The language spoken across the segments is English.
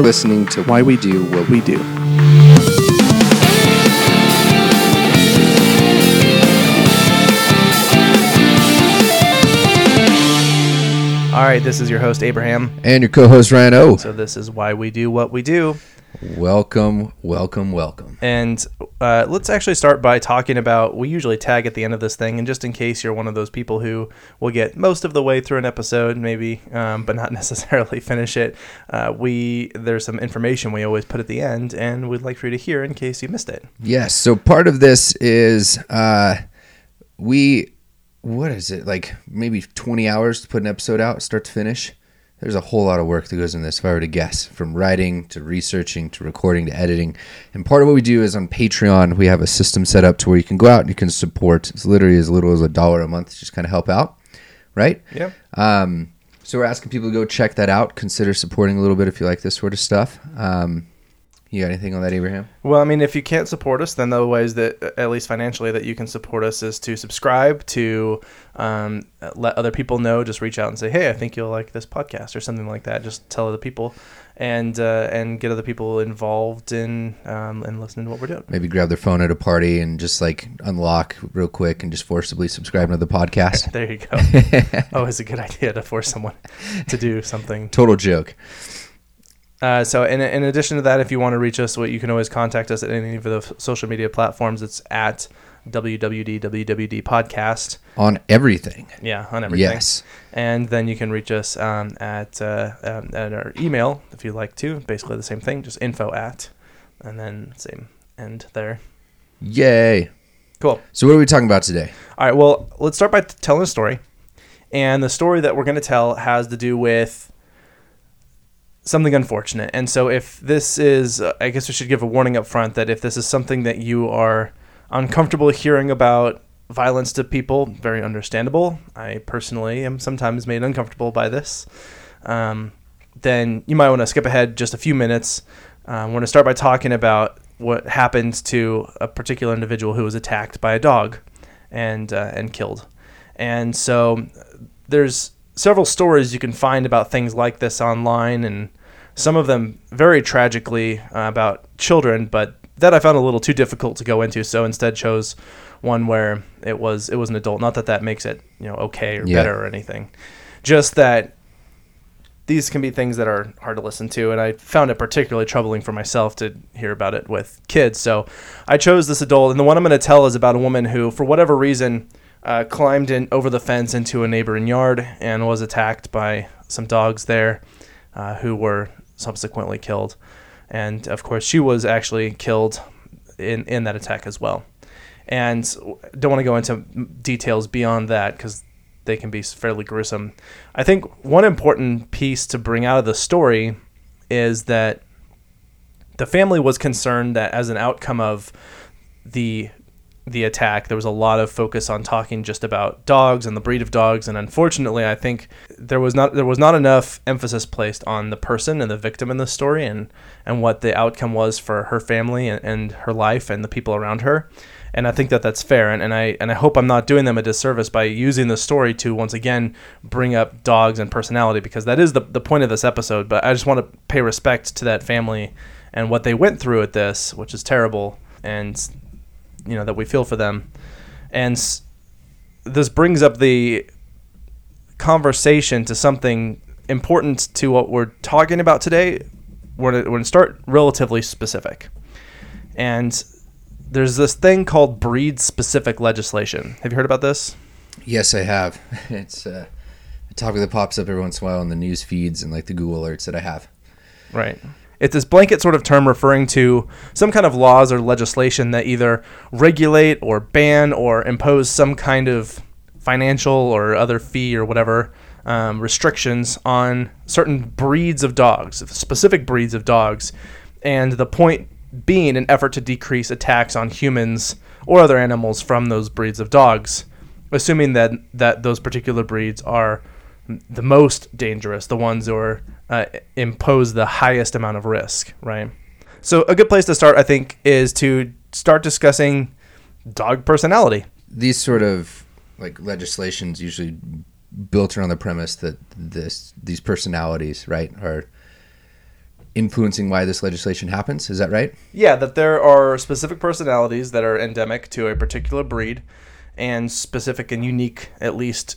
You're listening to Why We Do What We Do. All right, this is your host Abraham. And your co-host Ryan O. So this is why we do what we do. Welcome, welcome, welcome. And uh, let's actually start by talking about. We usually tag at the end of this thing, and just in case you're one of those people who will get most of the way through an episode, maybe, um, but not necessarily finish it, uh, we there's some information we always put at the end, and we'd like for you to hear in case you missed it. Yes. So part of this is uh, we what is it like maybe 20 hours to put an episode out start to finish there's a whole lot of work that goes in this if i were to guess from writing to researching to recording to editing. And part of what we do is on patreon we have a system set up to where you can go out and you can support. It's literally as little as a dollar a month to just kind of help out right? Yeah. um, so we're asking people to go check that out consider supporting a little bit if you like this sort of stuff. Um, you got anything on that abraham Well, I mean, if you can't support us, then the ways that, at least financially, that you can support us is to subscribe, to um, let other people know. Just reach out and say, "Hey, I think you'll like this podcast" or something like that. Just tell other people, and uh, and get other people involved in um, and listening to what we're doing. maybe grab their phone at a party and just like unlock real quick and just forcibly subscribe to the podcast. There you go. Always a good idea to force someone to do something. Total joke. Uh, so, in, in addition to that, if you want to reach us, what you can always contact us at any of the social media platforms. It's at WWD podcast. On everything. Yeah, on everything. Yes. And then you can reach us um, at uh, um, at our email if you'd like to. Basically the same thing, just info at, and then same end there. Yay. Cool. So what are we talking about today? All right. Well, let's start by t- telling a story, and the story that we're going to tell has to do with something unfortunate. And so, if this is, uh, I guess we should give a warning up front that if this is something that you are uncomfortable hearing about violence to people, very understandable. I personally am sometimes made uncomfortable by this. Um, then you might want to skip ahead just a few minutes. Um, we're going to start by talking about what happened to a particular individual who was attacked by a dog and uh, and killed. And so there's several stories you can find about things like this online, and some of them very tragically uh, about children, but that I found a little too difficult to go into. So instead chose one where it was it was an adult. Not that that makes it you know okay or Yeah. better or anything, just that these can be things that are hard to listen to, and I found it particularly troubling for myself to hear about it with kids. So I chose this adult, and the one I'm going to tell is about a woman who, for whatever reason, uh, climbed in over the fence into a neighboring yard and was attacked by some dogs there, uh, who were subsequently killed. And of course, she was actually killed in in that attack as well. And don't want to go into details beyond that because they can be fairly gruesome. I think one important piece to bring out of the story is that the family was concerned that as an outcome of the the attack. There was a lot of focus on talking just about dogs and the breed of dogs and unfortunately I think there was not there was not enough emphasis placed on the person and the victim in the story and and what the outcome was for her family and, and her life and the people around her. And I think that that's fair and, and I and I hope I'm not doing them a disservice by using the story to once again bring up dogs and personality because that is the, the point of this episode. But I just want to pay respect to that family and what they went through at this which is terrible and you know that we feel for them and s- this brings up the conversation to something important to what we're talking about today we're gonna start relatively specific and there's this thing called breed specific legislation have you heard about this Yes, I have. It's uh, a topic that pops up every once in a while in the news feeds and like the Google alerts that I have. Right. It's this blanket sort of term referring to some kind of laws or legislation that either regulate or ban or impose some kind of financial or other fee or whatever um, restrictions on certain breeds of dogs, specific breeds of dogs. And the point being an effort to decrease attacks on humans or other animals from those breeds of dogs, assuming that, that those particular breeds are the most dangerous, the ones who are uh, impose the highest amount of risk, right? So a good place to start, I think, is to start discussing dog personality. These sort of like legislations usually built around the premise that this these personalities, right, are influencing why this legislation happens. Is that right? Yeah, that there are specific personalities that are endemic to a particular breed and specific and unique, at least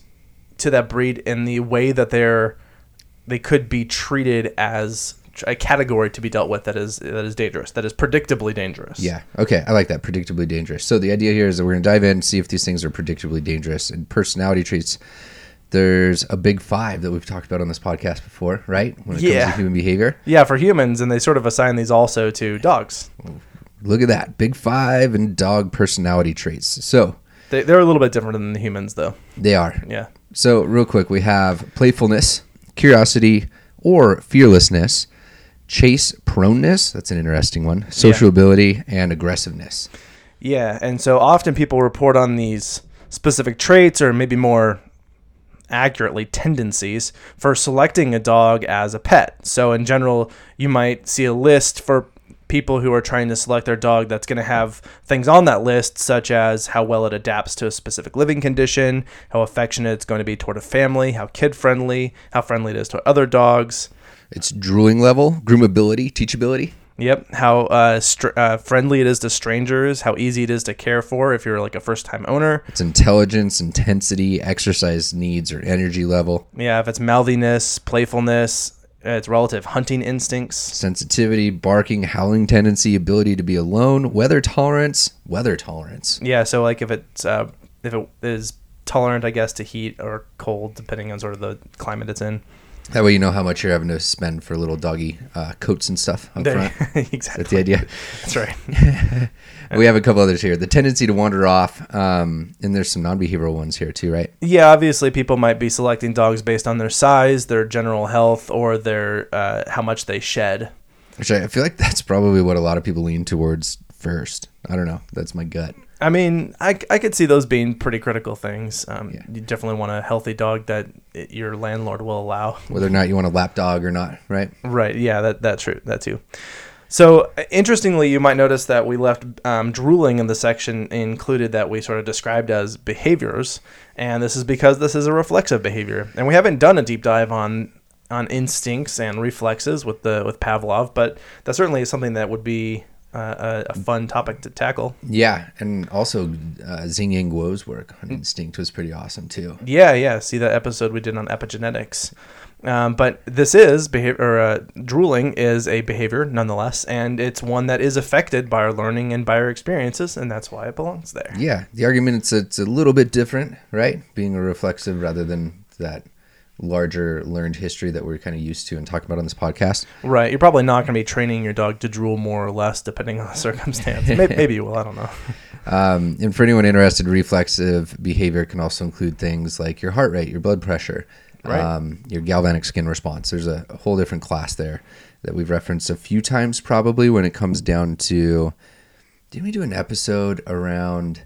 to that breed, in the way that they're they could be treated as a category to be dealt with that is that is dangerous, that is predictably dangerous. Yeah. Okay. I like that. Predictably dangerous. So the idea here is that we're going to dive in and see if these things are predictably dangerous. And personality traits, there's a big five that we've talked about on this podcast before, right? When it Yeah. comes to human behavior. Yeah, for humans, and they sort of assign these also to dogs. Look at that. Big five and dog personality traits. So They, they're a little bit different than the humans, though. they are. Yeah. So, real quick, we have playfulness, curiosity, or fearlessness, chase proneness. That's an interesting one. Sociability and aggressiveness. Yeah, and so often people report on these specific traits or maybe more accurately tendencies for selecting a dog as a pet. So in general, you might see a list for people who are trying to select their dog that's going to have things on that list such as how well it adapts to a specific living condition, how affectionate it's going to be toward a family, how kid friendly, how friendly it is to other dogs. It's drooling level, groomability, teachability. Yep, how uh, str- uh, friendly it is to strangers, how easy it is to care for if you're like a first time owner. It's intelligence, intensity, exercise needs, or energy level, Yeah, if it's mouthiness, playfulness, it's relative hunting instincts. sensitivity, barking, howling tendency, ability to be alone, weather tolerance, weather tolerance. Yeah, so like if it's uh, if it is tolerant, I guess, to heat or cold, depending on sort of the climate it's in. That way you know how much you're having to spend for little doggy uh, coats and stuff up There- front. exactly. That's the idea. That's right. we have a couple others here. The tendency to wander off, um, and there's some non-behavioral ones here too, right? Yeah, obviously, people might be selecting dogs based on their size, their general health, or their uh, how much they shed. Which I I feel like that's probably what a lot of people lean towards first. I don't know. That's my gut. I mean, I, I could see those being pretty critical things. Um, Yeah. You definitely want a healthy dog that it, your landlord will allow. Whether or not you want a lap dog or not, right? Right. Yeah. That that's true. That too. So interestingly, you might notice that we left um, drooling in the section included that we sort of described as behaviors, and this is because this is a reflexive behavior, and we haven't done a deep dive on on instincts and reflexes with the with Pavlov, but that certainly is something that would be uh, a, a fun topic to tackle. Yeah, and also uh, Zing-Yang Kuo's work on instinct was pretty awesome too. Yeah, yeah. See that episode we did on epigenetics. Um, but this is behavior, or uh, drooling is a behavior nonetheless, and it's one that is affected by our learning and by our experiences, and that's why it belongs there. Yeah, the argument it's it's a little bit different, right? Being a reflexive rather than that larger learned history that we're kind of used to and talk about on this podcast. Right. You're probably not going to be training your dog to drool more or less, depending on the circumstance. maybe, maybe you will. I don't know. Um, and for anyone interested, reflexive behavior can also include things like your heart rate, your blood pressure, Right. um, your galvanic skin response. There's a, a whole different class there that we've referenced a few times, probably when it comes down to. Did we do an episode around?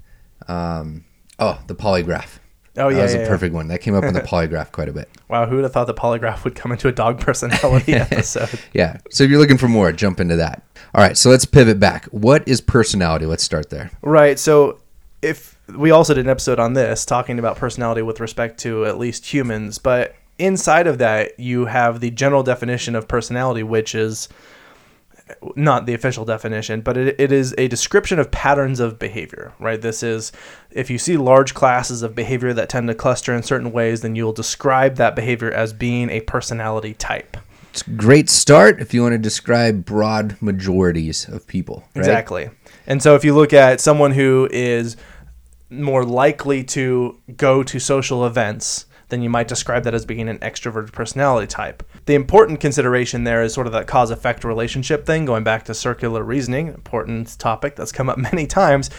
Um, oh, the polygraph. Oh that yeah, was yeah, a yeah. perfect one. That came up in the polygraph quite a bit. Wow, who would have thought the polygraph would come into a dog personality episode? Yeah. So if you're looking for more, jump into that. All right. So let's pivot back. What is personality? Let's start there. Right. So if we also did an episode on this talking about personality with respect to at least humans, but inside of that you have the general definition of personality, which is not the official definition, but it, it is a description of patterns of behavior, right? This is if you see large classes of behavior that tend to cluster in certain ways, then you'll describe that behavior as being a personality type. It's a great start if you want to describe broad majorities of people. Right? Exactly. And so if you look at someone who is more likely to go to social events, then you might describe that as being an extroverted personality type. The important consideration there is sort of that cause effect relationship thing, going back to circular reasoning, important topic that's come up many times.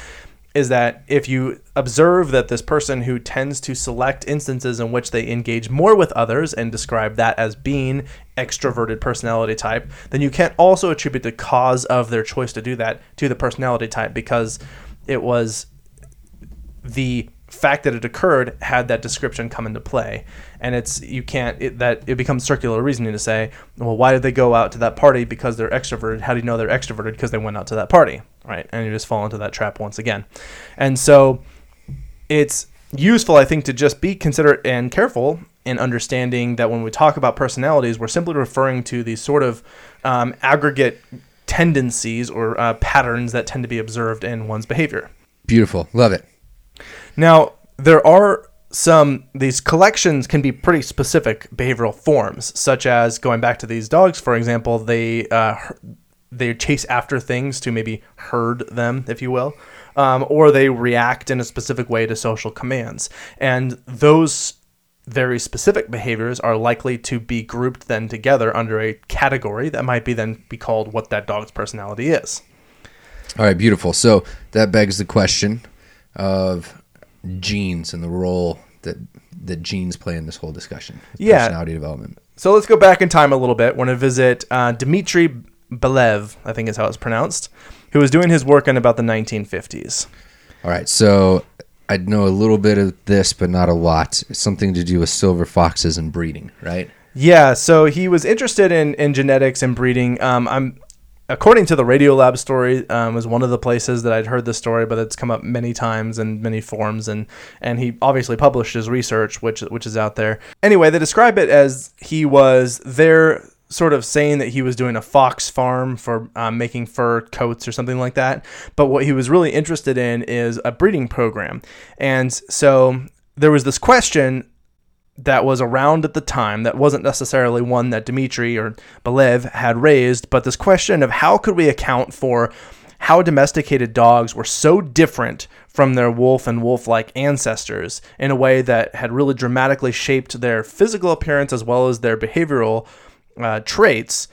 Is that if you observe that this person who tends to select instances in which they engage more with others and describe that as being extroverted personality type, then you can't also attribute the cause of their choice to do that to the personality type because it was the fact that it occurred had that description come into play and it's you can't it, that it becomes circular reasoning to say well why did they go out to that party because they're extroverted how do you know they're extroverted because they went out to that party right and you just fall into that trap once again and so it's useful i think to just be considerate and careful in understanding that when we talk about personalities, we're simply referring to these sort of um, aggregate tendencies or uh, patterns that tend to be observed in one's behavior. Beautiful. Love it. Now, there are some, these collections can be pretty specific behavioral forms, such as going back to these dogs, for example, they, uh, they chase after things to maybe herd them, if you will, um, or they react in a specific way to social commands. And those very specific behaviors are likely to be grouped then together under a category that might be then be called what that dog's personality is. All right, beautiful. So that begs the question of genes and the role that that genes play in this whole discussion. Yeah. personality development. So let's go back in time a little bit. We're going to visit uh, Dmitry Belyaev, I think is how it's pronounced, who was doing his work in about the 1950s. All right, so I know a little bit of this, but not a lot. It's something to do with silver foxes and breeding, right? Yeah, so he was interested in, in genetics and breeding. Um, I'm according to the Radiolab story, um, was one of the places that I'd heard the story, but it's come up many times in many forms, and and he obviously published his research, which which is out there. Anyway, they describe it as he was there. Sort of saying that he was doing a fox farm for um, making fur coats or something like that. But what he was really interested in is a breeding program. And so there was this question that was around at the time that wasn't necessarily one that Dmitry or Belyaev had raised, but this question of how could we account for how domesticated dogs were so different from their wolf and wolf like ancestors in a way that had really dramatically shaped their physical appearance as well as their behavioral uh, traits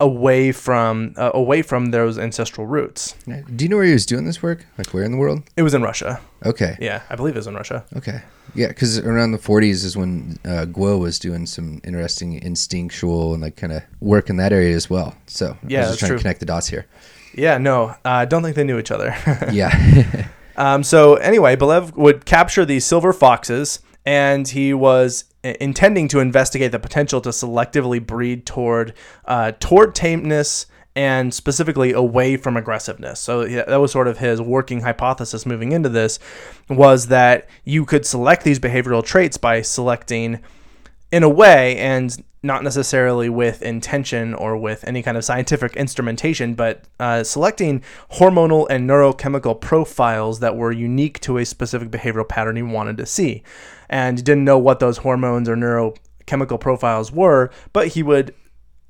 away from uh, away from those ancestral roots. Do you know where he was doing this work? Like where in the world? It was in Russia. Okay. Yeah, I believe it was in Russia. Okay. Yeah, because around the 40s is when uh, Kuo was doing some interesting instinctual and like kind of work in that area as well. So Yeah, I was just trying true. to connect the dots here. Yeah, no, I don't think they knew each other. Yeah. Um, so anyway, Belyaev would capture these silver foxes, and he was intending to investigate the potential to selectively breed toward uh, toward tameness and specifically away from aggressiveness. So that was sort of his working hypothesis moving into this was that you could select these behavioral traits by selecting in a way and not necessarily with intention or with any kind of scientific instrumentation, but uh, selecting hormonal and neurochemical profiles that were unique to a specific behavioral pattern you wanted to see. And didn't know what those hormones or neurochemical profiles were, but he would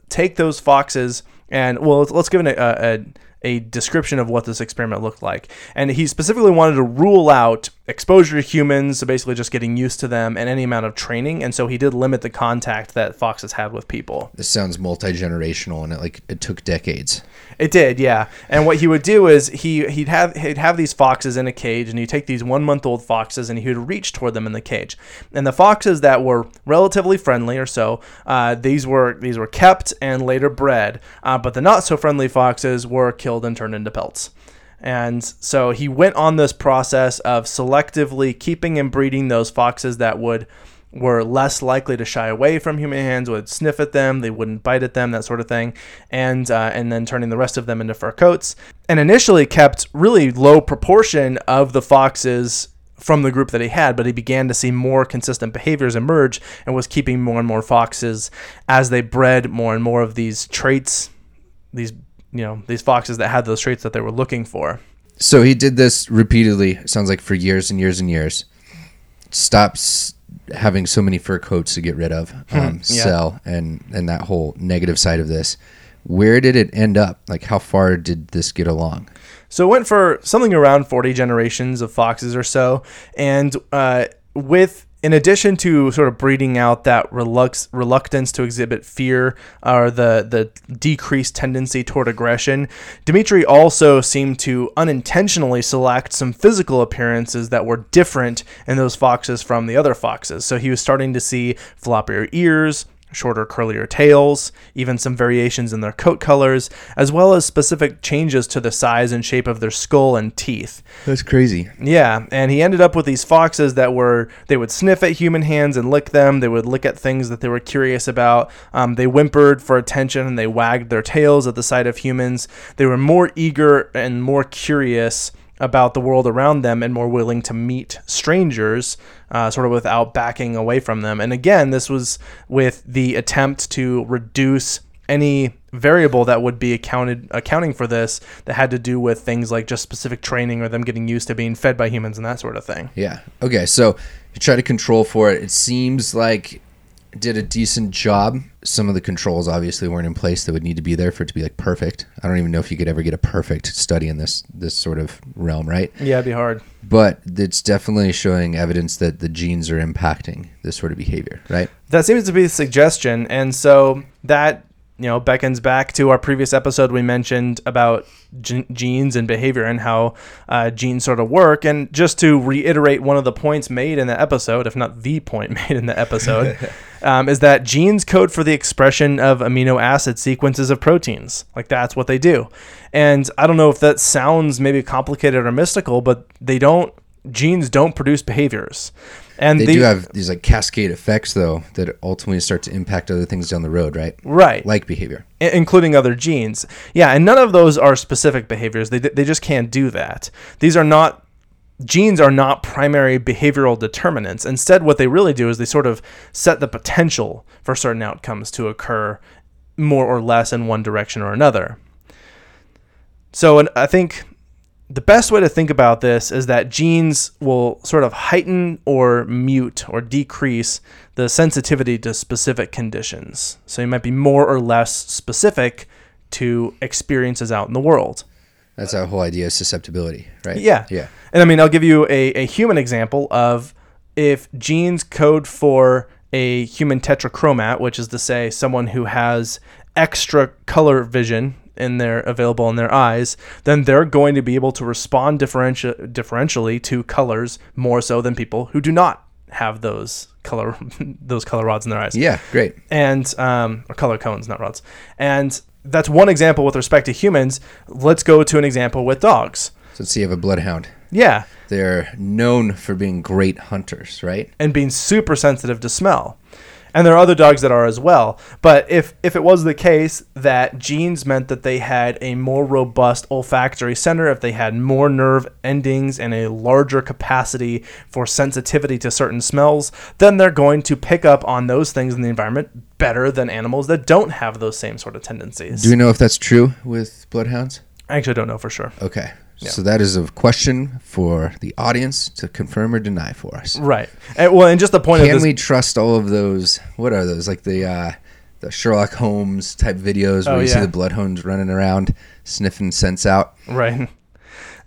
take those foxes and well let's, let's give a, a, a description of what this experiment looked like. And he specifically wanted to rule out exposure to humans so basically just getting used to them and any amount of training and so he did limit the contact that foxes had with people this sounds multi-generational and it like it took decades. it did, yeah. And what he would do is he he'd have he'd have these foxes in a cage, and he'd take these one month old foxes, and he would reach toward them in the cage. And the foxes that were relatively friendly or so, uh, these were these were kept and later bred. Uh, but the not so friendly foxes were killed and turned into pelts. And so he went on this process of selectively keeping and breeding those foxes that would were less likely to shy away from human hands, would sniff at them, they wouldn't bite at them, that sort of thing, and uh, and then turning the rest of them into fur coats. And initially kept really low proportion of the foxes from the group that he had, but he began to see more consistent behaviors emerge and was keeping more and more foxes as they bred more and more of these traits, these you know these foxes that had those traits that they were looking for. So he did this repeatedly. Sounds like for years and years and years. Stops having so many fur coats to get rid of, um, Hmm, yeah. sell, and and that whole negative side of this. Where did it end up? Like, how far did this get along? So it went for something around 40 generations of foxes or so. And uh, with, in addition to sort of breeding out that relux- reluctance to exhibit fear or the, the decreased tendency toward aggression, Dimitri also seemed to unintentionally select some physical appearances that were different in those foxes from the other foxes. So he was starting to see floppier ears, shorter, curlier tails, even some variations in their coat colors, as well as specific changes to the size and shape of their skull and teeth. That's crazy. Yeah, and he ended up with these foxes that were they would sniff at human hands and lick them. They would lick at things that they were curious about. Um, they whimpered for attention and they wagged their tails at the sight of humans. They were more eager and more curious about the world around them and more willing to meet strangers uh, sort of without backing away from them. And again, this was with the attempt to reduce any variable that would be accounted accounting for this that had to do with things like just specific training or them getting used to being fed by humans and that sort of thing. Yeah. Okay. So you try to control for it. It seems like it did a decent job. Some of the controls obviously weren't in place that would need to be there for it to be like perfect. I don't even know if you could ever get a perfect study in this this sort of realm, right? Yeah, it'd be hard. But it's definitely showing evidence that the genes are impacting this sort of behavior, right? That seems to be the suggestion, and so that you know beckons back to our previous episode we mentioned about g- genes and behavior and how uh, genes sort of work and just to reiterate one of the points made in the episode if not the point made in the episode um, is that genes code for the expression of amino acid sequences of proteins like that's what they do and i don't know if that sounds maybe complicated or mystical but they don't genes don't produce behaviors and They the- do have these like cascade effects though that ultimately start to impact other things down the road, right? right Like behavior. I- including other genes. Yeah, and none of those are specific behaviors. They, they just can't do that. These are not genes are not primary behavioral determinants. Instead, what they really do is they sort of set the potential for certain outcomes to occur more or less in one direction or another. So, and I think the best way to think about this is that genes will sort of heighten or mute or decrease the sensitivity to specific conditions. So you might be more or less specific to experiences out in the world. That's our whole idea of susceptibility, right? Yeah. Yeah. And I mean, I'll give you a, a human example of if genes code for a human tetrachromat, which is to say someone who has extra color vision in their available in their eyes, then they're going to be able to respond differenti- differentially to colors more so than people who do not have those color those color rods in their eyes Yeah, great. and um, or color cones, not rods. And that's one example with respect to humans. Let's go to an example with dogs. So let's see, you have a bloodhound. Yeah, They're known for being great hunters, right? and being super sensitive to smell. And there are other dogs that are as well. But if if it was the case that genes meant that they had a more robust olfactory center, if they had more nerve endings and a larger capacity for sensitivity to certain smells, then they're going to pick up on those things in the environment better than animals that don't have those same sort of tendencies. Do we know if that's true with bloodhounds? I actually don't know for sure. Okay. So that is a question for the audience to confirm or deny for us. Right. And, well, and just the point of Can we trust all of those? What are those? Like the uh, the Sherlock Holmes type videos where Oh, you see the bloodhounds running around sniffing scents out. Right.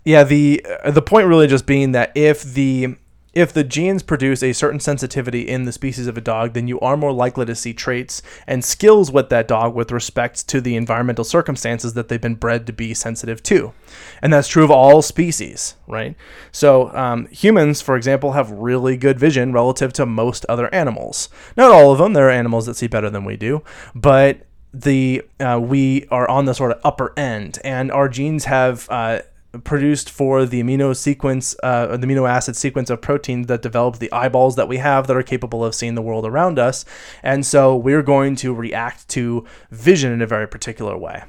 Yeah, the uh, the point really just being that if the if the genes produce a certain sensitivity in the species of a dog, then you are more likely to see traits and skills with that dog with respect to the environmental circumstances that they've been bred to be sensitive to. And that's true of all species, right? So, um, humans, for example, have really good vision relative to most other animals. Not all of them, there are animals that see better than we do, but the uh, we are on the sort of upper end, and our genes have uh, produced for the amino sequence, uh, the amino acid sequence of proteins that develops the eyeballs that we have that are capable of seeing the world around us, and so we're going to react to vision in a very particular way.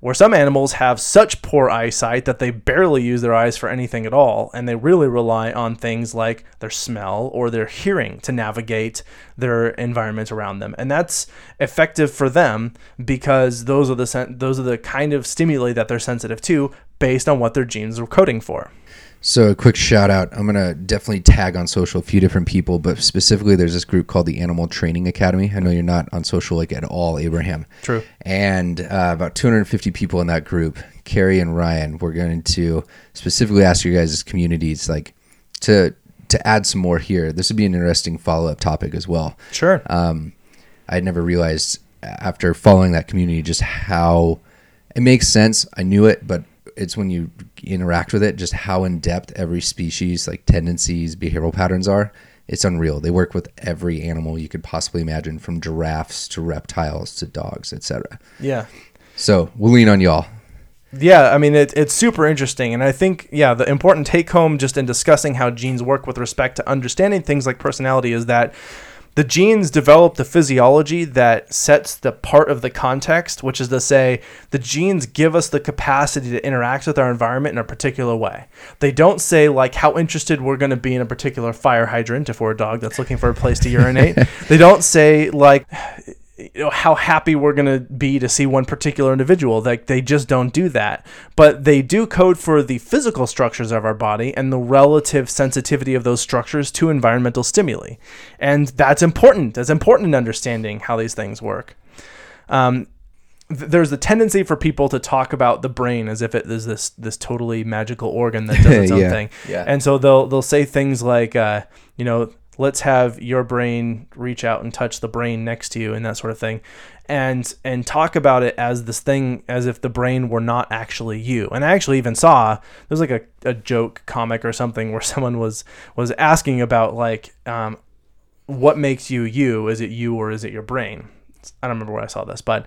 Where some animals have such poor eyesight that they barely use their eyes for anything at all, and they really rely on things like their smell or their hearing to navigate their environment around them, and that's effective for them because those are the sen- those are the kind of stimuli that they're sensitive to based on what their genes are coding for. So a quick shout out. I'm gonna definitely tag on social a few different people, but specifically there's this group called the Animal Training Academy. I know you're not on social like at all, Abraham. True. And uh, about 250 people in that group, Carrie and Ryan, we're going to specifically ask you guys' as communities like to to add some more here. This would be an interesting follow up topic as well. Sure. Um, I never realized after following that community just how it makes sense. I knew it, but it's when you interact with it, just how in depth every species, like tendencies, behavioral patterns are. It's unreal. They work with every animal you could possibly imagine, from giraffes to reptiles to dogs, etc. yeah. So we'll lean on y'all. Yeah, I mean it, it's super interesting, and I think yeah, the important take home just in discussing how genes work with respect to understanding things like personality is that the genes develop the physiology that sets the part of the context, which is to say, the genes give us the capacity to interact with our environment in a particular way. They don't say, like, how interested we're going to be in a particular fire hydrant if we're a dog that's looking for a place to urinate. they don't say, like, you know how happy we're going to be to see one particular individual. Like they just don't do that. But they do code for the physical structures of our body and the relative sensitivity of those structures to environmental stimuli. And that's important. That's important in understanding how these things work. Um, th- there's a tendency for people to talk about the brain as if it is this this totally magical organ that does its own Yeah, thing. Yeah. and so they'll they'll say things like uh, you know let's have your brain reach out and touch the brain next to you and that sort of thing. And and talk about it as this thing as if the brain were not actually you. And i actually even saw there's like a, a joke comic or something where someone was was asking about like um, what makes you you? Is it you or is it your brain? I don't remember where i saw this but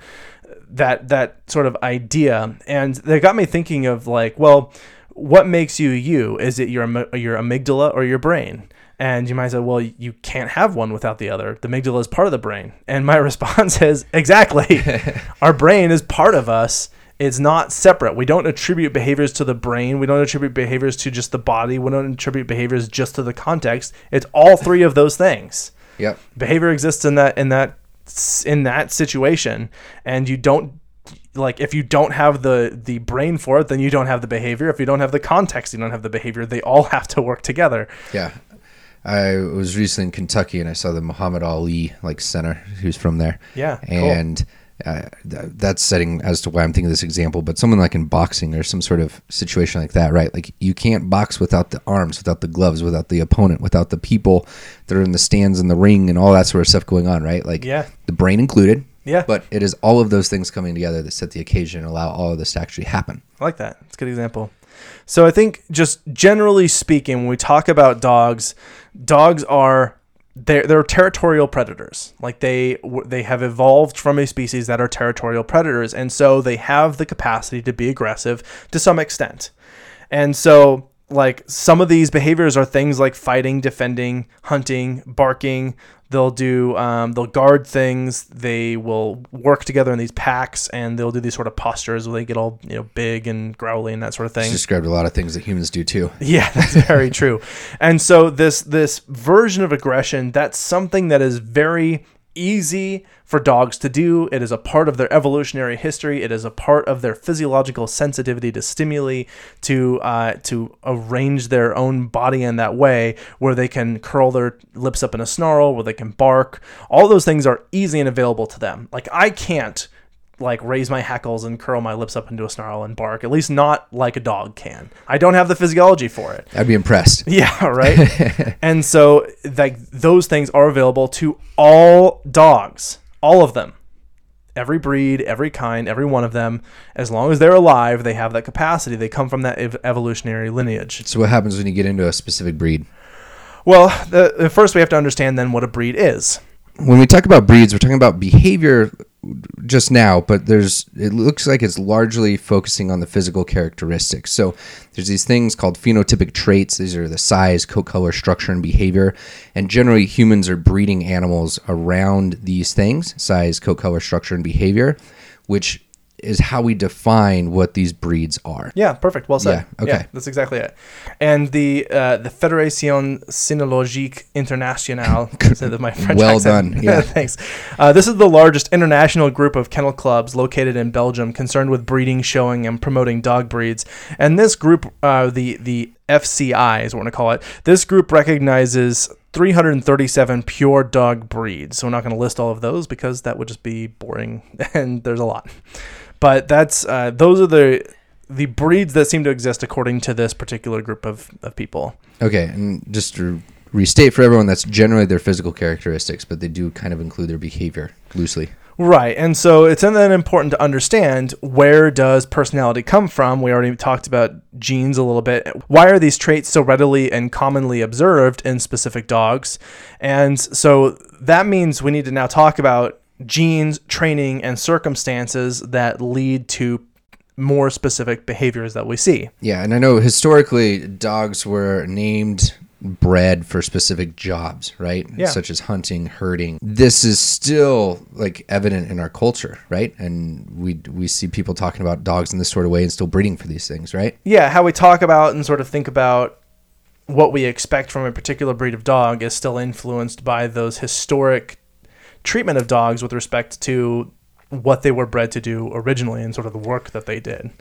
that that sort of idea. And that got me thinking of like well what makes you you? Is it your your amygdala or your brain and you might say well you can't have one without the other the amygdala is part of the brain and my response is exactly our brain is part of us it's not separate. We don't attribute behaviors to the brain. We don't attribute behaviors to just the body. We don't attribute behaviors just to the context. It's all three of those things Yep. behavior exists in that in that in that situation and you don't like if you don't have the the brain for it then you don't have the behavior if you don't have the context you don't have the behavior they all have to work together Yeah. I was recently in Kentucky and I saw the Muhammad Ali like center who's from there. Yeah, cool. And uh, th- that's setting as to why I'm thinking of this example, but someone like in boxing or some sort of situation like that, right? Like you can't box without the arms, without the gloves, without the opponent, without the people that are in the stands and the ring and all that sort of stuff going on, right? Like Yeah. the brain included. Yeah. But it is all of those things coming together that set the occasion and allow all of this to actually happen. I like that. It's a good example. So I think just generally speaking, when we talk about dogs, dogs are they're, they're territorial predators. Like they they have evolved from a species that are territorial predators, and so they have the capacity to be aggressive to some extent. And so like some of these behaviors are things like fighting, defending, hunting, barking. They'll do um, they'll guard things. They will work together in these packs, and they'll do these sort of postures where they get all you know big and growly and that sort of thing. It's described a lot of things that humans do too. Yeah, that's very true. And so this this version of aggression, that's something that is very easy for dogs to do. It is a part of their evolutionary history. It is a part of their physiological sensitivity to stimuli, to uh, to arrange their own body in that way, where they can curl their lips up in a snarl, where they can bark. All those things are easy and available to them. Like I can't like raise my hackles and curl my lips up into a snarl and bark. At least not like a dog can. I don't have the physiology for it. I'd be impressed. Yeah, right. and so like those things are available to all dogs, all of them. Every breed, every kind, every one of them, as long as they're alive, they have that capacity. They come from that ev- evolutionary lineage. So what happens when you get into a specific breed? Well, the, the first we have to understand then what a breed is. when we talk about breeds, we're talking about behavior just now, but there's it looks like it's largely focusing on the physical characteristics. So there's these things called phenotypic traits. These are the size, coat color, structure, and behavior. And generally, humans are breeding animals around these things: size, coat color, structure, and behavior, which is how we define what these breeds are. Yeah, perfect. Well said. Yeah, okay. that's exactly it. And the uh, the Fédération Cynologique Internationale. instead of my French Well accent. done, yeah. Thanks. Uh, this is the largest international group of kennel clubs located in Belgium, concerned with breeding, showing, and promoting dog breeds. And this group, uh, the the FCI is what we're gonna call it. This group recognizes 337 pure dog breeds. So we're not going to list all of those because that would just be boring, and there's a lot. But that's uh, those are the the breeds that seem to exist according to this particular group of, of people. Okay, and just to restate for everyone, that's generally their physical characteristics, but they do kind of include their behavior loosely. Right. And so it's then important to understand where does personality come from? We already talked about genes a little bit. Why are these traits so readily and commonly observed in specific dogs? And so that means we need to now talk about genes, training, and circumstances that lead to more specific behaviors that we see. Yeah, and I know historically dogs were named bred for specific jobs, right? Yeah. Such as hunting, herding. This is still like evident in our culture, right? And we we see people talking about dogs in this sort of way and still breeding for these things, right? yeah, how we talk about and sort of think about what we expect from a particular breed of dog is still influenced by those historic treatment of dogs with respect to what they were bred to do originally and sort of the work that they did.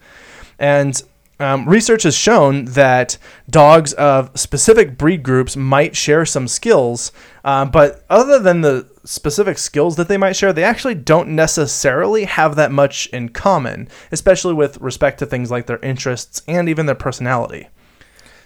And um, research has shown that dogs of specific breed groups might share some skills, uh, but other than the specific skills that they might share, they actually don't necessarily have that much in common, especially with respect to things like their interests and even their personality.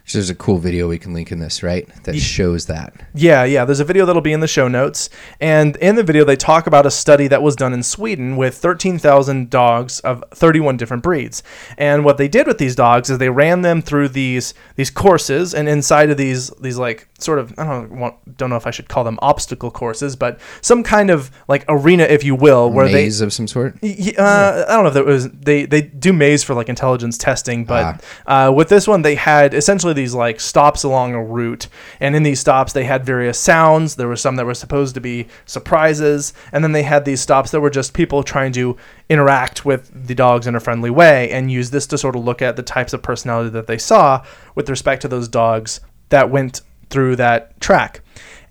So there's a cool video we can link in this, right? That shows that. Yeah, yeah. There's a video that'll be in the show notes. And in the video, they talk about a study that was done in Sweden with 13,000 dogs of 31 different breeds. And what they did with these dogs is they ran them through these these courses, and inside of these these like sort of I don't know, want- don't know if I should call them obstacle courses, but some kind of like arena, if you will, where they of some sort. Uh, I don't know if that was they they do maze for like intelligence testing, but Ah. uh, with this one they had essentially these like stops along a route, and in these stops they had various sounds. There were some that were supposed to be surprises, and then they had these stops that were just people trying to interact with the dogs in a friendly way, and use this to sort of look at the types of personality that they saw with respect to those dogs that went through that track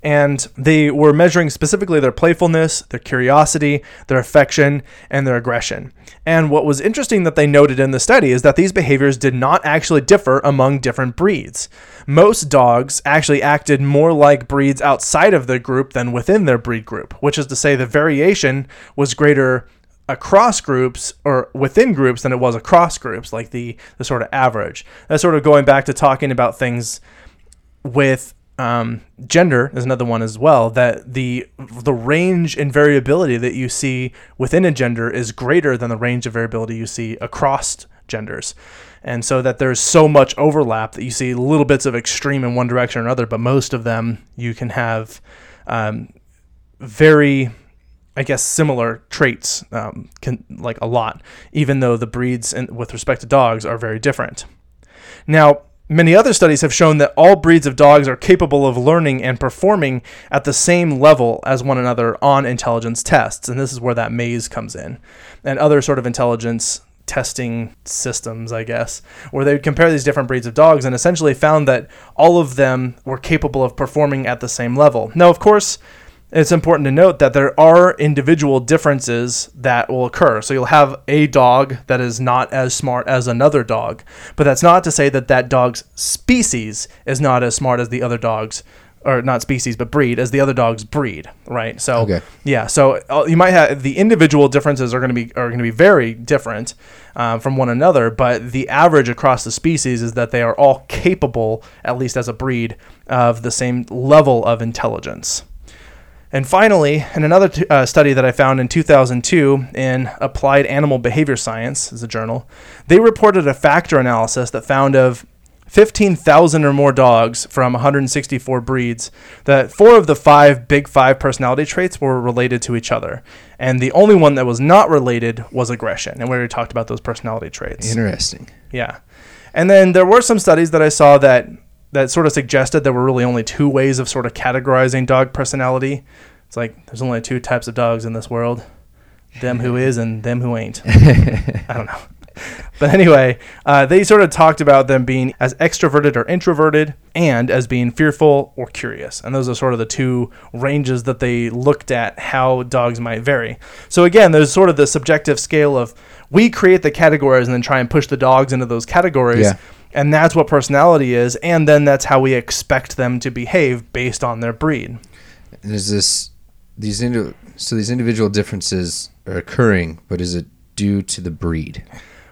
and they were measuring specifically their playfulness, their curiosity, their affection, and their aggression. And what was interesting that they noted in the study is that these behaviors did not actually differ among different breeds. Most dogs actually acted more like breeds outside of their group than within their breed group, which is to say the variation was greater across groups or within groups than it was across groups, like the, the sort of average. That's sort of going back to talking about things with um, gender is another one as well that the the range and variability that you see within a gender is greater than the range of variability you see across genders and so that there's so much overlap that you see little bits of extreme in one direction or another but most of them you can have um, very I guess similar traits, um, can like a lot, even though the breeds and with respect to dogs are very different. Now, many other studies have shown that all breeds of dogs are capable of learning and performing at the same level as one another on intelligence tests, and this is where that maze comes in, and other sort of intelligence testing systems, I guess, where they would compare these different breeds of dogs and essentially found that all of them were capable of performing at the same level. Now, of course, it's important to note that there are individual differences that will occur. So you'll have a dog that is not as smart as another dog, but that's not to say that that dog's species is not as smart as the other dogs or not species but breed as the other dog's breed, right? So Okay. yeah, so uh, you might have the individual differences are going to be are going to be very different um, from one another, but the average across the species is that they are all capable, at least as a breed, of the same level of intelligence. And finally, in another t- uh, study that I found in 2002 in Applied Animal Behavior Science, is a journal, they reported a factor analysis that found of 15,000 or more dogs from 164 breeds that four of the five big five personality traits were related to each other. And the only one that was not related was aggression. And we already talked about those personality traits. Interesting. Yeah. And then there were some studies that I saw that that sort of suggested there were really only two ways of sort of categorizing dog personality. It's like there's only two types of dogs in this world. Them who is and them who ain't. I don't know. But anyway, uh, they sort of talked about them being as extroverted or introverted and as being fearful or curious. And those are sort of the two ranges that they looked at how dogs might vary. So again, there's sort of the subjective scale of we create the categories and then try and push the dogs into those categories. Yeah. And that's what personality is. And then that's how we expect them to behave based on their breed. And is this these indi- so these individual differences are occurring, but is it due to the breed?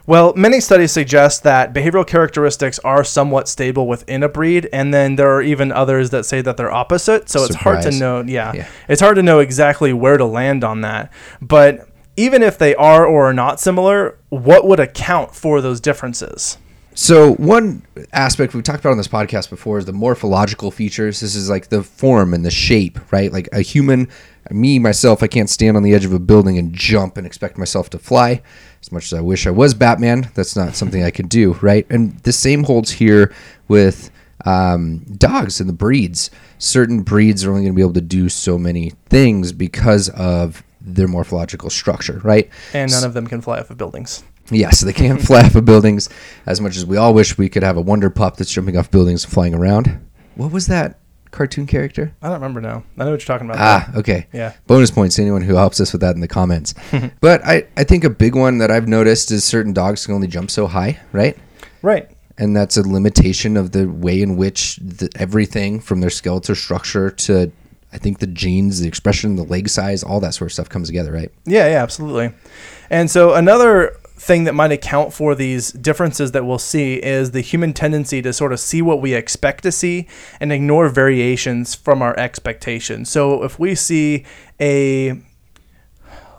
Well, many studies suggest that behavioral characteristics are somewhat stable within a breed, and then there are even others that say that they're opposite. So it's hard to Surprise. know. Yeah, Yeah. it's hard to know exactly where to land on that. But even if they are or are not similar, what would account for those differences? So one aspect we've talked about on this podcast before is the morphological features. This is like the form and the shape, right? Like a human, me myself, I can't stand on the edge of a building and jump and expect myself to fly. As much as I wish I was Batman, that's not something I could do, right? And the same holds here with um, dogs and the breeds. Certain breeds are only going to be able to do so many things because of their morphological structure, right? And none of them can fly off of buildings. Yes, they can't fly off of buildings as much as we all wish we could have a wonder pup that's jumping off buildings and flying around. What was that cartoon character? I don't remember now. I know what you're talking about. Ah, okay. Yeah. Bonus points to anyone who helps us with that in the comments. but I, I think a big one that I've noticed is certain dogs can only jump so high, right? Right. And that's a limitation of the way in which the, everything from their skeletal structure to I think the genes, the expression, the leg size, all that sort of stuff comes together, right? Yeah, yeah, absolutely. And so another thing that might account for these differences that we'll see is the human tendency to sort of see what we expect to see and ignore variations from our expectations. So if we see a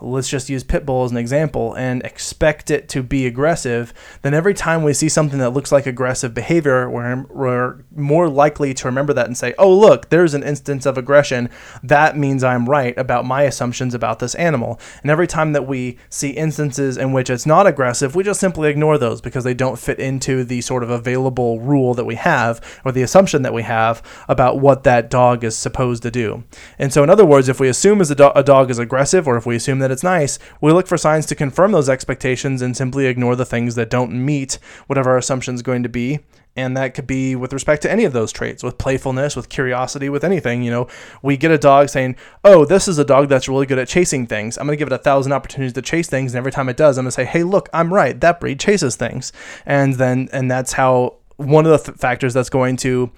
let's just use pit bull as an example and expect it to be aggressive, then every time we see something that looks like aggressive behavior, we're, we're more likely to remember that and say, oh, look, there's an instance of aggression. That means I'm right about my assumptions about this animal. And every time that we see instances in which it's not aggressive, we just simply ignore those because they don't fit into the sort of available rule that we have or the assumption that we have about what that dog is supposed to do. And so, in other words, if we assume as a, do- a dog is aggressive or if we assume that it's nice, we look for signs to confirm those expectations and simply ignore the things that don't meet whatever our assumption is going to be. And that could be with respect to any of those traits, with playfulness, with curiosity, with anything. You know, we get a dog saying, Oh, this is a dog that's really good at chasing things. I'm going to give it a thousand opportunities to chase things. And every time it does, I'm going to say, Hey, look, I'm right. That breed chases things. And then, and that's how one of the th- factors that's going to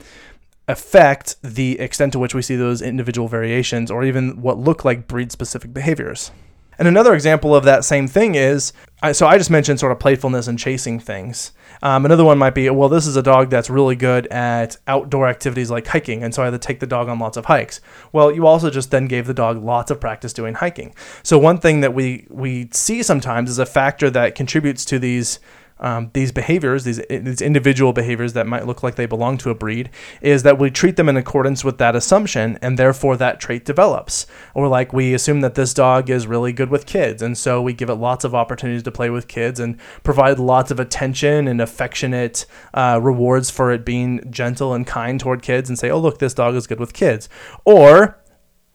affect the extent to which we see those individual variations or even what look like breed specific behaviors. And another example of that same thing is so I just mentioned sort of playfulness and chasing things. Um, another one might be, well, this is a dog that's really good at outdoor activities like hiking, and so I had to take the dog on lots of hikes. Well, you also just then gave the dog lots of practice doing hiking. So one thing that we we see sometimes is a factor that contributes to these um, these behaviors, these, these individual behaviors that might look like they belong to a breed, is that we treat them in accordance with that assumption, and therefore that trait develops. Or like we assume that this dog is really good with kids, and so we give it lots of opportunities to play with kids and provide lots of attention and affectionate uh, rewards for it being gentle and kind toward kids, and say, oh look, this dog is good with kids. Or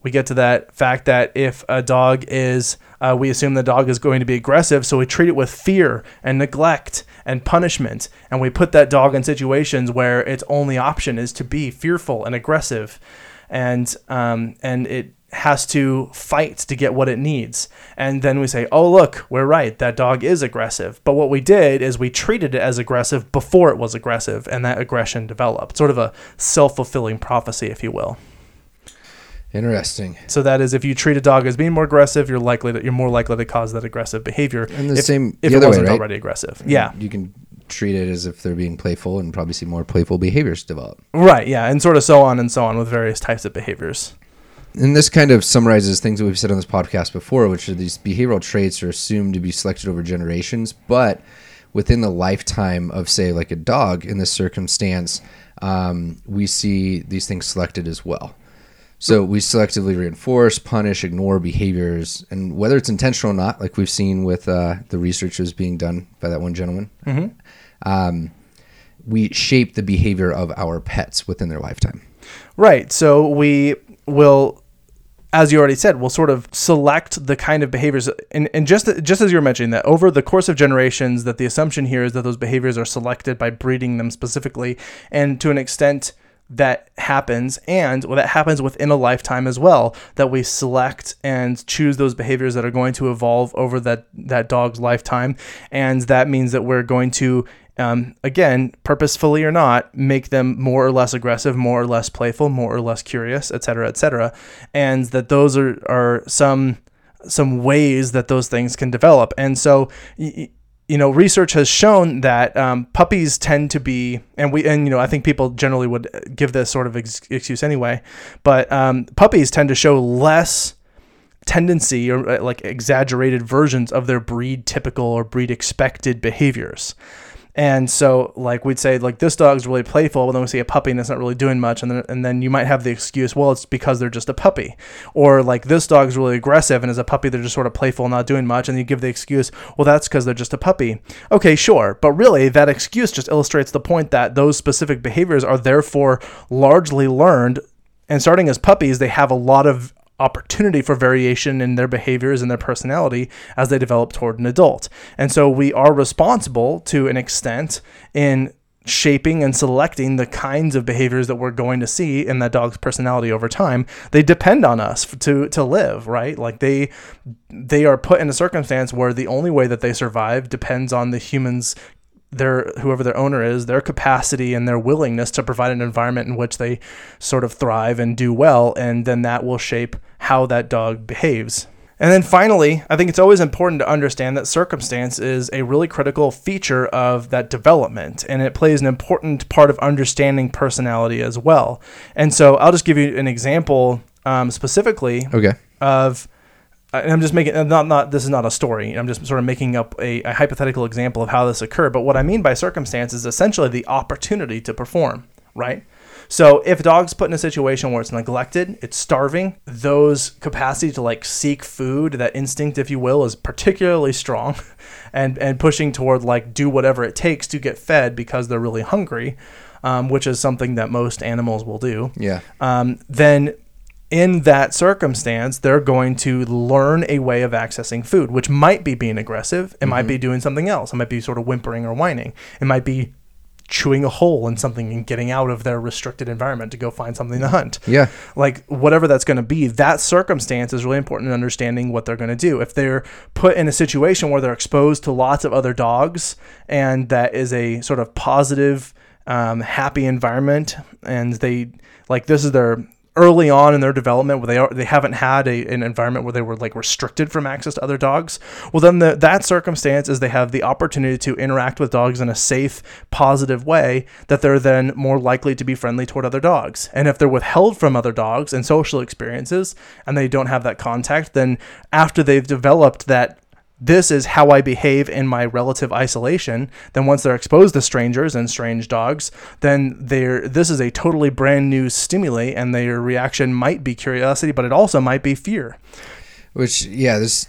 we get to that fact that if a dog is, uh, we assume the dog is going to be aggressive, so we treat it with fear and neglect and punishment, and we put that dog in situations where its only option is to be fearful and aggressive, and um, and it has to fight to get what it needs. And then we say, oh, look, we're right. That dog is aggressive. But what we did is we treated it as aggressive before it was aggressive, and that aggression developed. Sort of a self fulfilling prophecy, if you will. Interesting. So that is, if you treat a dog as being more aggressive, you're likely that you're more likely to cause that aggressive behavior. And the if, same if the it wasn't right? already aggressive. Yeah, You can treat it as if they're being playful and probably see more playful behaviors develop. right. Yeah, and sort of so on and so on with various types of behaviors. And this kind of summarizes things that we've said on this podcast before, which are these behavioral traits are assumed to be selected over generations, but within the lifetime of, say, like a dog in this circumstance, um, we see these things selected as well. So we selectively reinforce, punish, ignore behaviors, and whether it's intentional or not, like we've seen with uh, the research that was being done by that one gentleman, um, we shape the behavior of our pets within their lifetime. Right. So we will, as you already said, we'll sort of select the kind of behaviors, and, and just just as you were mentioning that over the course of generations, that the assumption here is that those behaviors are selected by breeding them specifically, and to an extent that happens and well, that happens within a lifetime as well that we select and choose those behaviors that are going to evolve over that that dog's lifetime. And that means that we're going to um, again purposefully or not make them more or less aggressive more or less playful more or less curious etc etc and that those are are some some ways that those things can develop. And so y- you know, research has shown that um, puppies tend to be, and we, and you know, I think people generally would give this sort of ex- excuse anyway, but um, puppies tend to show less tendency or uh, like exaggerated versions of their breed typical or breed expected behaviors. And so, like we'd say, like this dog's really playful, but then we see a puppy and it's not really doing much, and then and then you might have the excuse, well, it's because they're just a puppy, or like this dog's really aggressive and as a puppy they're just sort of playful, not doing much, and you give the excuse, well, that's because they're just a puppy. Okay, sure, but really that excuse just illustrates the point that those specific behaviors are therefore largely learned, and starting as puppies, they have a lot of opportunity for variation in their behaviors and their personality as they develop toward an adult. And so we are responsible to an extent in shaping and selecting the kinds of behaviors that we're going to see in that dog's personality over time they depend on us to to live right like they they are put in a circumstance where the only way that they survive depends on the humans their whoever their owner is, their capacity and their willingness to provide an environment in which they sort of thrive and do well, and then that will shape how that dog behaves. And then finally, I think it's always important to understand that circumstance is a really critical feature of that development, and it plays an important part of understanding personality as well. And so I'll just give you an example um, specifically Okay. of I'm just making not not this is not a story. I'm just sort of making up a, a hypothetical example of how this occurred. But what I mean by circumstance is essentially the opportunity to perform, right? So if a dog's put in a situation where it's neglected, it's starving, those capacity to like seek food, that instinct, if you will, is particularly strong, and and pushing toward like do whatever it takes to get fed because they're really hungry, um, which is something that most animals will do Yeah. um, then in that circumstance, they're going to learn a way of accessing food, which might be being aggressive. It might be doing something else. It might be sort of whimpering or whining. It might be chewing a hole in something and getting out of their restricted environment to go find something to hunt Yeah. like whatever that's going to be that circumstance is really important in understanding what they're going to do if they're put in a situation where they're exposed to lots of other dogs and that is a sort of positive um, happy environment and they like this is their early on in their development where they are they haven't had a, an environment where they were like restricted from access to other dogs well then the, that circumstance is they have the opportunity to interact with dogs in a safe positive way that they're then more likely to be friendly toward other dogs. And if they're withheld from other dogs and social experiences and they don't have that contact then after they've developed that this is how I behave in my relative isolation. Then once they're exposed to strangers and strange dogs, then they're this is a totally brand new stimuli, and their reaction might be curiosity, but it also might be fear. Which, yeah, this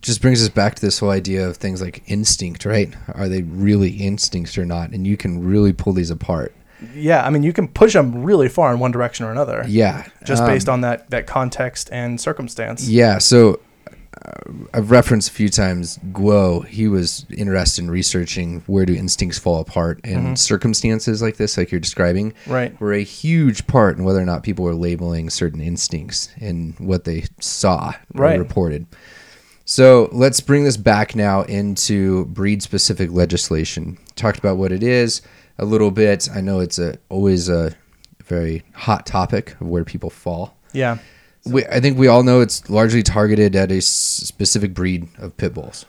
just brings us back to this whole idea of things like instinct, right? Are they really instincts or not? And you can really pull these apart. Yeah, I mean you can push them really far in one direction or another, Yeah. just um, based on that that context and circumstance. Yeah, so I've referenced a few times Kuo. He was interested in researching where do instincts fall apart, and mm-hmm. circumstances like this, like you're describing, Right. were a huge part in whether or not people were labeling certain instincts and what they saw Right. reported. So let's bring this back now into breed-specific legislation. Talked about what it is a little bit. I know it's a always a very hot topic of where people fall. Yeah. We, I think we all know it's largely targeted at a s- specific breed of pit bulls.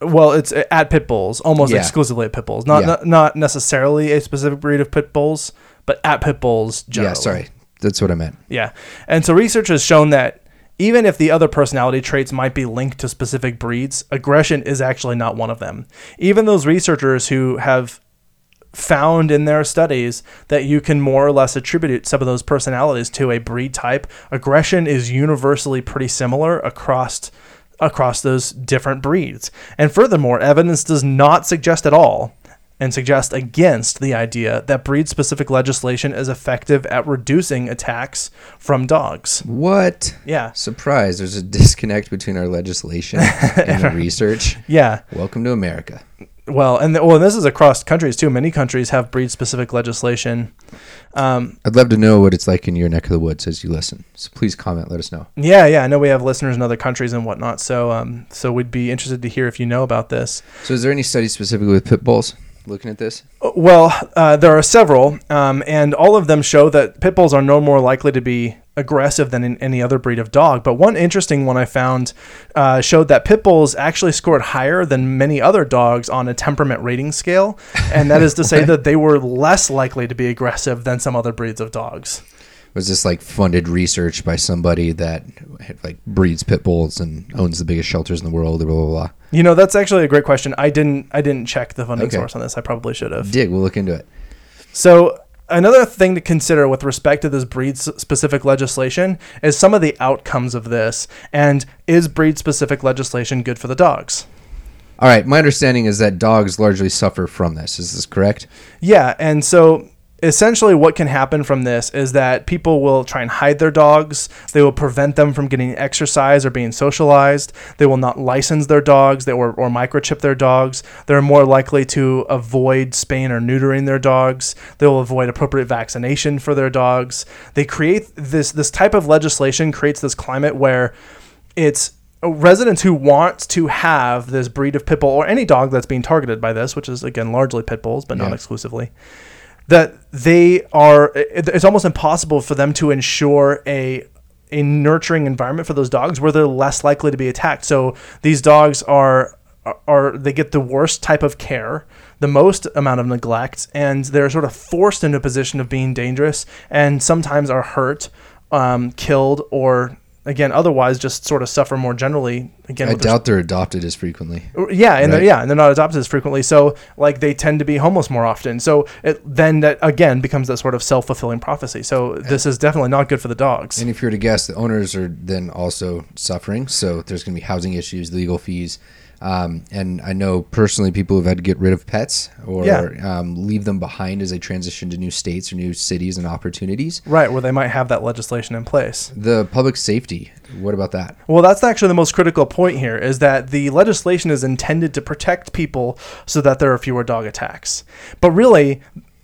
Well, it's uh, at pit bulls, almost Yeah. exclusively at pit bulls. Not, Yeah. not not necessarily a specific breed of pit bulls, but at pit bulls generally. Yeah, sorry, that's what I meant. Yeah. And so research has shown that even if the other personality traits might be linked to specific breeds, aggression is actually not one of them. Even those researchers who have found in their studies that you can more or less attribute some of those personalities to a breed type, aggression is universally pretty similar across across those different breeds. And furthermore, evidence does not suggest at all and suggest against the idea that breed specific legislation is effective at reducing attacks from dogs. What? Yeah. Surprise! There's a disconnect between our legislation and the research. Yeah. Welcome to America. Well, and well, this is across countries too. Many countries have breed specific legislation. Um, I'd love to know what it's like in your neck of the woods as you listen. So please comment. Let us know. yeah, yeah. I know we have listeners in other countries and whatnot. So, um, so we'd be interested to hear if you know about this. So, is there any studies specifically with pit bulls? Looking at this, Well, uh, there are several, um, and all of them show that pit bulls are no more likely to be aggressive than in any other breed of dog. But one interesting one I found uh, showed that pit bulls actually scored higher than many other dogs on a temperament rating scale, and that is to say that they were less likely to be aggressive than some other breeds of dogs. Was this like funded research by somebody that like breeds pit bulls and owns the biggest shelters in the world? Blah blah blah. You know, that's actually a great question. I didn't I didn't check the funding Okay. source on this. I probably should have. Dig. We'll look into it. So another thing to consider with respect to this breed specific legislation is some of the outcomes of this and is breed specific legislation good for the dogs? All right. My understanding is that dogs largely suffer from this. Is this correct? Yeah, and so essentially what can happen from this is that people will try and hide their dogs. They will prevent them from getting exercise or being socialized. They will not license their dogs they, or, or microchip their dogs. They're more likely to avoid spaying or neutering their dogs. They will avoid appropriate vaccination for their dogs. They create this this type of legislation creates this climate where it's uh, residents who want to have this breed of pit bull or any dog that's being targeted by this, which is again largely pit bulls, but not Yeah. exclusively, that they are it's almost impossible for them to ensure a a nurturing environment for those dogs where they're less likely to be attacked. So these dogs are are they get the worst type of care, the most amount of neglect, and they're sort of forced into a position of being dangerous, and sometimes are hurt, um, killed, or again otherwise just sort of suffer more generally. Again, I doubt they're adopted as frequently. Uh, yeah, and they're, Right. yeah, and they're not adopted as frequently, so like they tend to be homeless more often. So it then that again becomes that sort of self fulfilling prophecy. So this is definitely not good for the dogs. And if you were to guess, the owners are then also suffering. So there's going to be housing issues, legal fees. Um, and I know personally people who've had to get rid of pets or Yeah. um, leave them behind as they transition to new states or new cities and opportunities. Right, where they might have that legislation in place. The public safety, what about that? Well, that's actually the most critical point here is that the legislation is intended to protect people so that there are fewer dog attacks. But really,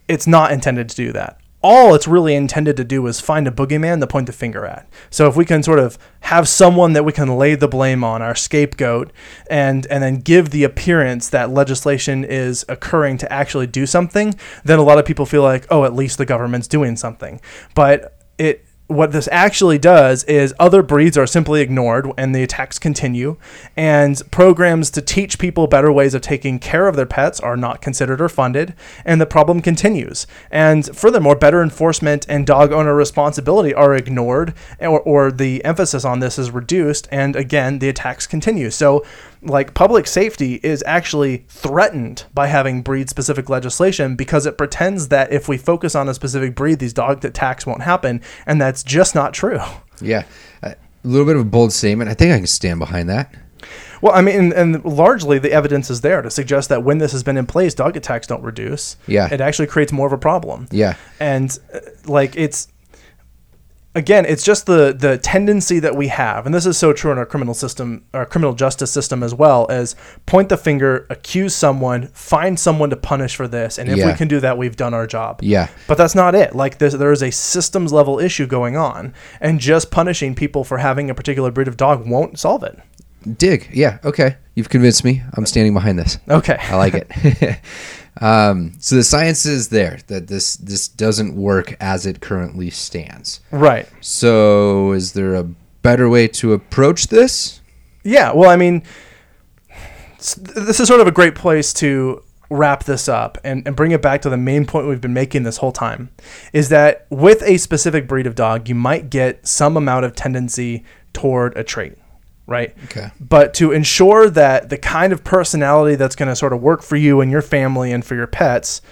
it's not intended to do that. All it's really intended to do is find a boogeyman to point the finger at. So if we can sort of have someone that we can lay the blame on, our scapegoat, and and then give the appearance that legislation is occurring to actually do something, then a lot of people feel like, oh, at least the government's doing something. But it what this actually does is other breeds are simply ignored and the attacks continue. And programs to teach people better ways of taking care of their pets are not considered or funded and the problem continues. And furthermore better enforcement and dog owner responsibility are ignored or, or the emphasis on this is reduced and again the attacks continue. So like public safety is actually threatened by having breed specific legislation because it pretends that if we focus on a specific breed these dog attacks won't happen and that's just not true Yeah. A little bit of a bold statement. I think I can stand behind that. well i mean and, and largely the evidence is there to suggest that when this has been in place dog attacks don't reduce Yeah. it actually creates more of a problem Yeah. and uh, like it's again it's just the the tendency that we have and this is so true in our criminal system our criminal justice system as well as point the finger accuse someone find someone to punish for this and if we can do that we've done our job Yeah. but that's not it like there is a systems level issue going on and just punishing people for having a particular breed of dog won't solve it Dig. Yeah. Okay. You've convinced me. I'm standing behind this. okay I like it. um, so the science is there that this this doesn't work as it currently stands. right So is there a better way to approach this? Yeah, well, I mean, this is sort of a great place to wrap this up and, and bring it back to the main point we've been making this whole time is that with a specific breed of dog, you might get some amount of tendency toward a trait, right? Okay. But to ensure that the kind of personality that's going to sort of work for you and your family and for your pets,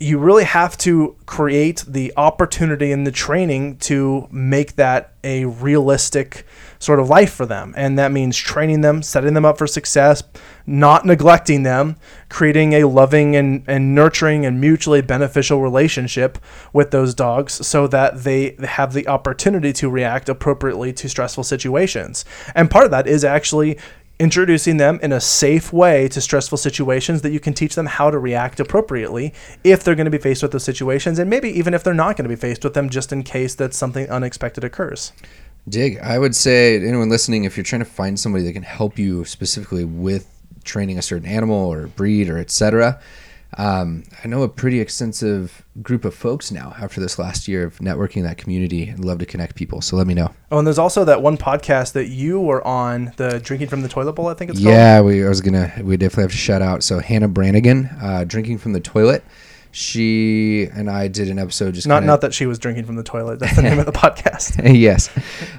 you really have to create the opportunity and the training to make that a realistic sort of life for them. And that means training them, setting them up for success, not neglecting them, creating a loving and, and nurturing and mutually beneficial relationship with those dogs so that they have the opportunity to react appropriately to stressful situations. And part of that is actually introducing them in a safe way to stressful situations that you can teach them how to react appropriately if they're going to be faced with those situations and maybe even if they're not going to be faced with them just in case that something unexpected occurs Dig. I would say anyone listening, if you're trying to find somebody that can help you specifically with training a certain animal or breed or etc. Um, I know a pretty extensive group of folks now after this last year of networking that community and love to connect people. So let me know. oh and there's also that one podcast that you were on the drinking from the toilet bowl i think it's called Yeah, we I was gonna we definitely have to shout out. So Hannah Branigan, uh, drinking from the toilet. She and I did an episode just Not kinda- not that she was drinking from the toilet. That's the name of the podcast. yes.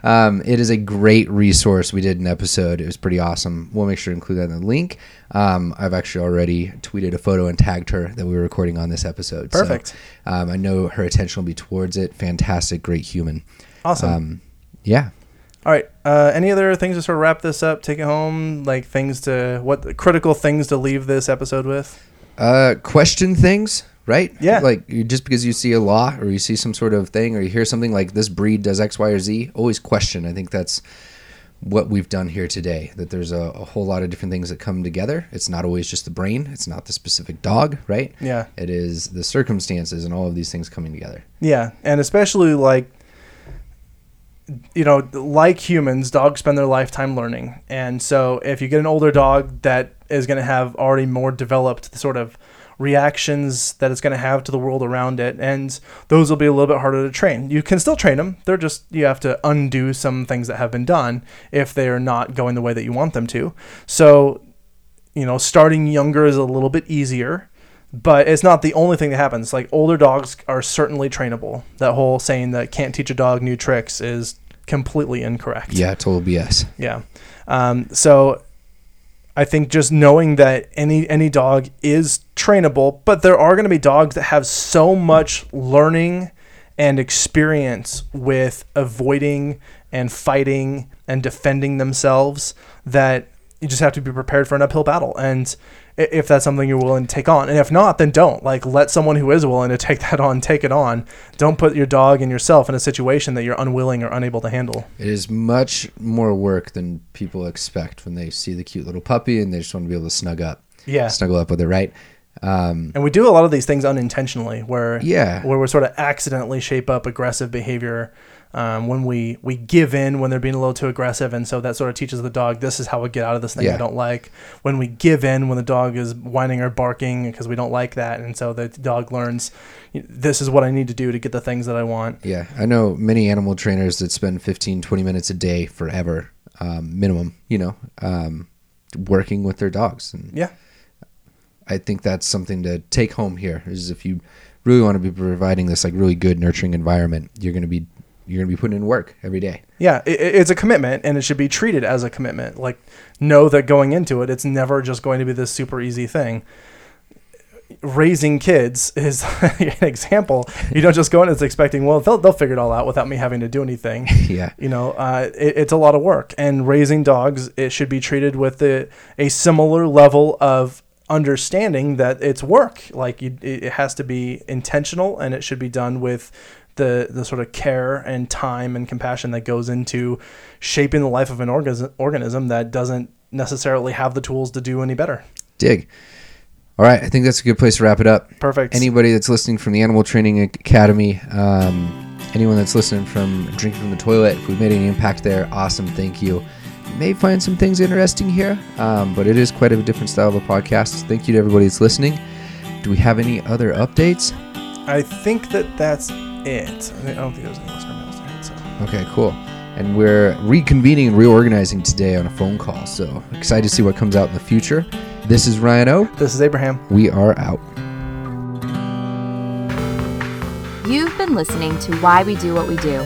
Um, it is a great resource. We did an episode. It was pretty awesome. We'll make sure to include that in the link. Um, I've actually already tweeted a photo and tagged her that we were recording on this episode. So, Perfect. um, I know her attention will be towards it. Fantastic, great human. Awesome. Um, yeah. All right. Uh, any other things to sort of wrap this up? Take it home. Like things to what critical things to leave this episode with? Uh, question things, right? Yeah. Like just because you see a law or you see some sort of thing or you hear something like this breed does X, Y, or Z, always question. I think that's what we've done here today. That there's a, a whole lot of different things that come together. It's not always just the brain. It's not the specific dog, right? Yeah. It is the circumstances and all of these things coming together. Yeah, and especially like you know, like humans, dogs spend their lifetime learning. And so if you get an older dog that is going to have already more developed sort of reactions that it's going to have to the world around it and those will be a little bit harder to train. You can still train them. They're just you have to undo some things that have been done if they are not going the way that you want them to. So, you know, starting younger is a little bit easier but it's not the only thing that happens. Like older dogs are certainly trainable. That whole saying that can't teach a dog new tricks is completely incorrect. Yeah, total BS. Yeah. Um, so I think just knowing that any any dog is trainable, but there are going to be dogs that have so much learning and experience with avoiding and fighting and defending themselves that you just have to be prepared for an uphill battle. And if that's something you're willing to take on, and if not, then don't. Like let someone who is willing to take that on take it on. Don't put your dog and yourself in a situation that you're unwilling or unable to handle. It is much more work than people expect when they see the cute little puppy and they just want to be able to snug up, Yeah. snuggle up with it, right? Um, And we do a lot of these things unintentionally, where Yeah. where we sort of accidentally shape up aggressive behavior um, when we we give in when they're being a little too aggressive, and so that sort of teaches the dog this is how we get out of this thing I Yeah. don't like. When we give in when the dog is whining or barking because we don't like that, and so the dog learns this is what I need to do to get the things that I want. Yeah, I know many animal trainers that spend 15, 20 minutes a day forever, um, minimum, you know, um, working with their dogs. And Yeah, I think that's something to take home here is if you really want to be providing this like really good nurturing environment, you're going to be you're going to be putting in work every day. yeah, it, it- it's a commitment, and it should be treated as a commitment. Like know that going into it, it's never just going to be this super easy thing. raising kids is an example. You don't just go in as expecting, well, they'll, they'll figure it all out without me having to do anything. Yeah. You know, uh, it, it's a lot of work. And raising dogs, it should be treated with a, a similar level of understanding that it's work. Like you, it has to be intentional and it should be done with the, the sort of care and time and compassion that goes into shaping the life of an organism that doesn't necessarily have the tools to do any better. Dig. All right, I think that's a good place to wrap it up. Perfect. Anybody that's listening from the Animal Training Academy, um, anyone that's listening from Drinking from the Toilet, if we've made any impact there, awesome, thank you. You may find some things interesting here, um, but it is quite a different style of a podcast. Thank you to everybody that's listening. Do we have any other updates? I think that that's it. I don't think there's any listener mails tonight. So Okay, cool. And we're reconvening and reorganizing today on a phone call, so excited to see what comes out in the future. This is Ryan O. this is Abraham. We are out. You've been listening to Why We Do What We Do.